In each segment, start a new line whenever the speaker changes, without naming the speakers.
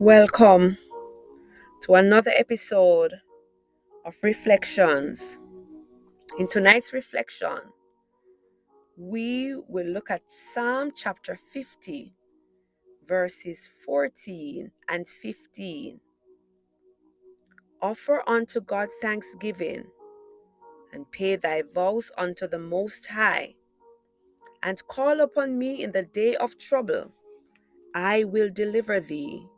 Welcome to another episode of Reflections. In tonight's reflection, we will look at Psalm chapter 50, verses 14 and 15. Offer unto God thanksgiving and pay thy vows unto the Most High, and call upon me in the day of trouble. I will deliver thee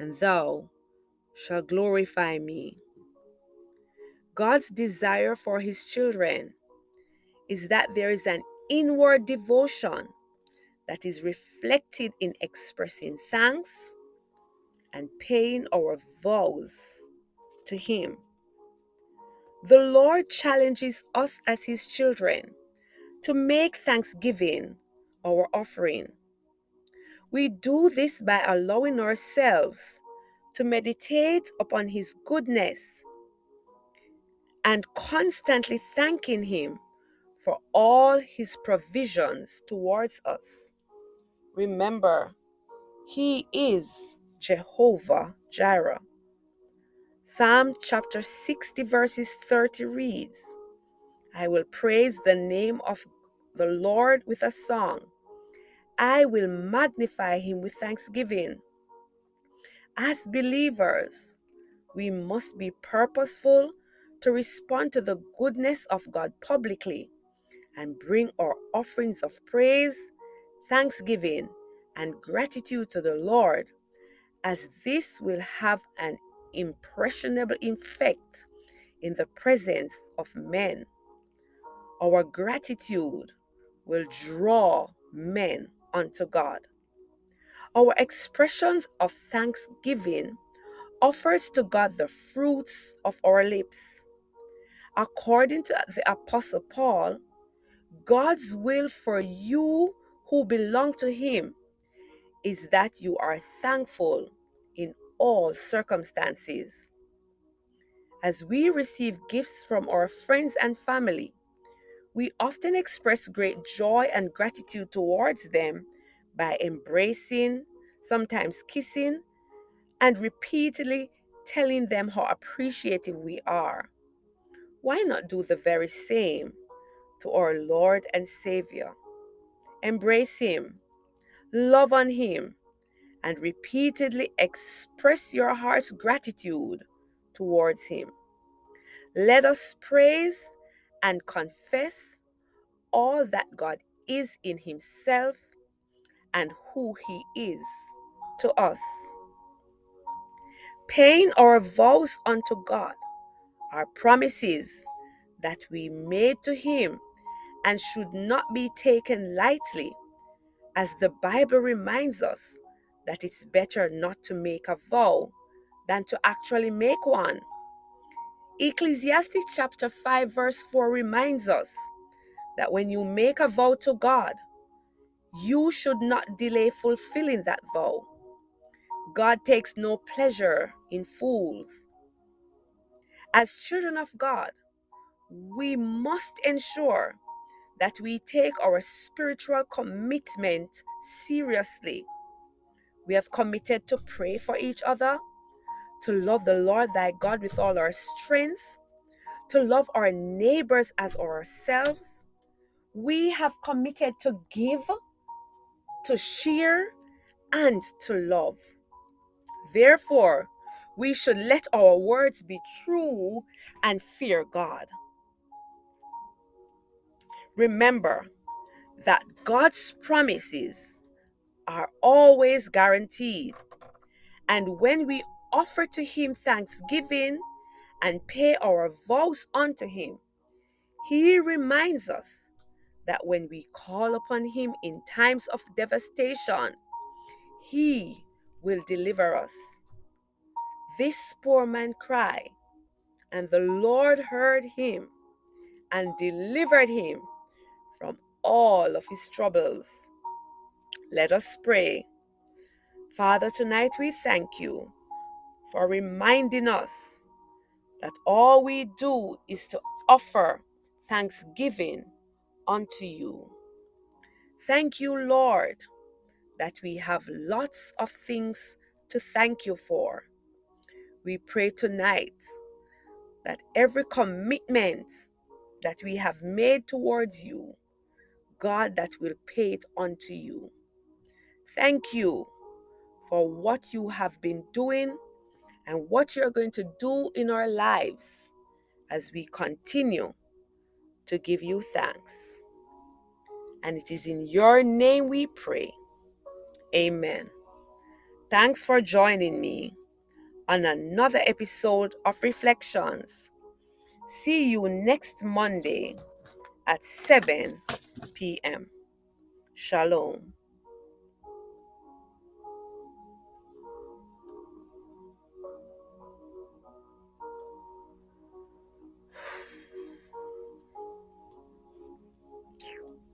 and thou shalt glorify me. God's desire for his children is that there is an inward devotion that is reflected in expressing thanks and paying our vows to him. The Lord challenges us as his children to make thanksgiving our offering we do this by allowing ourselves to meditate upon His goodness and constantly thanking Him for all His provisions towards us. Remember, He is Jehovah Jireh. Psalm chapter 60, verses 30 reads, I will praise the name of the Lord with a song. I will magnify him with thanksgiving. As believers, we must be purposeful to respond to the goodness of God publicly and bring our offerings of praise, thanksgiving, and gratitude to the Lord, as this will have an impressionable effect in the presence of men. Our gratitude will draw men unto God. Our expressions of thanksgiving offers to God the fruits of our lips. According to the Apostle Paul, God's will for you who belong to Him is that you are thankful in all circumstances. As we receive gifts from our friends and family, we often express great joy and gratitude towards them by embracing, sometimes kissing, and repeatedly telling them how appreciative we are. Why not do the very same to our Lord and Savior? Embrace Him, love on Him, and repeatedly express your heart's gratitude towards Him. Let us praise and confess all that God is in Himself and who He is to us. Paying our vows unto God are promises that we made to Him and should not be taken lightly, as the Bible reminds us that it's better not to make a vow than to actually make one. Ecclesiastes chapter 5, verse 4 reminds us that when you make a vow to God, you should not delay fulfilling that vow. God takes no pleasure in fools. As children of God, we must ensure that we take our spiritual commitment seriously. We have committed to pray for each other, to love the Lord thy God with all our strength, to love our neighbors as ourselves. We have committed to give, to share, and to love. Therefore, we should let our words be true and fear God. Remember that God's promises are always guaranteed. And when we offer to Him thanksgiving and pay our vows unto Him, He reminds us that when we call upon Him in times of devastation, He will deliver us. This poor man cried, and the Lord heard him and delivered him from all of his troubles. Let us pray. Father, tonight we thank you for reminding us that all we do is to offer thanksgiving unto you. Thank you, Lord, that we have lots of things to thank you for. We pray tonight that every commitment that we have made towards you, God, that will pay it unto you. Thank you for what you have been doing and what you're going to do in our lives as we continue to give you thanks. And it is in your name we pray. Amen. Thanks for joining me on another episode of Reflections. See you next Monday at 7 p.m. Shalom.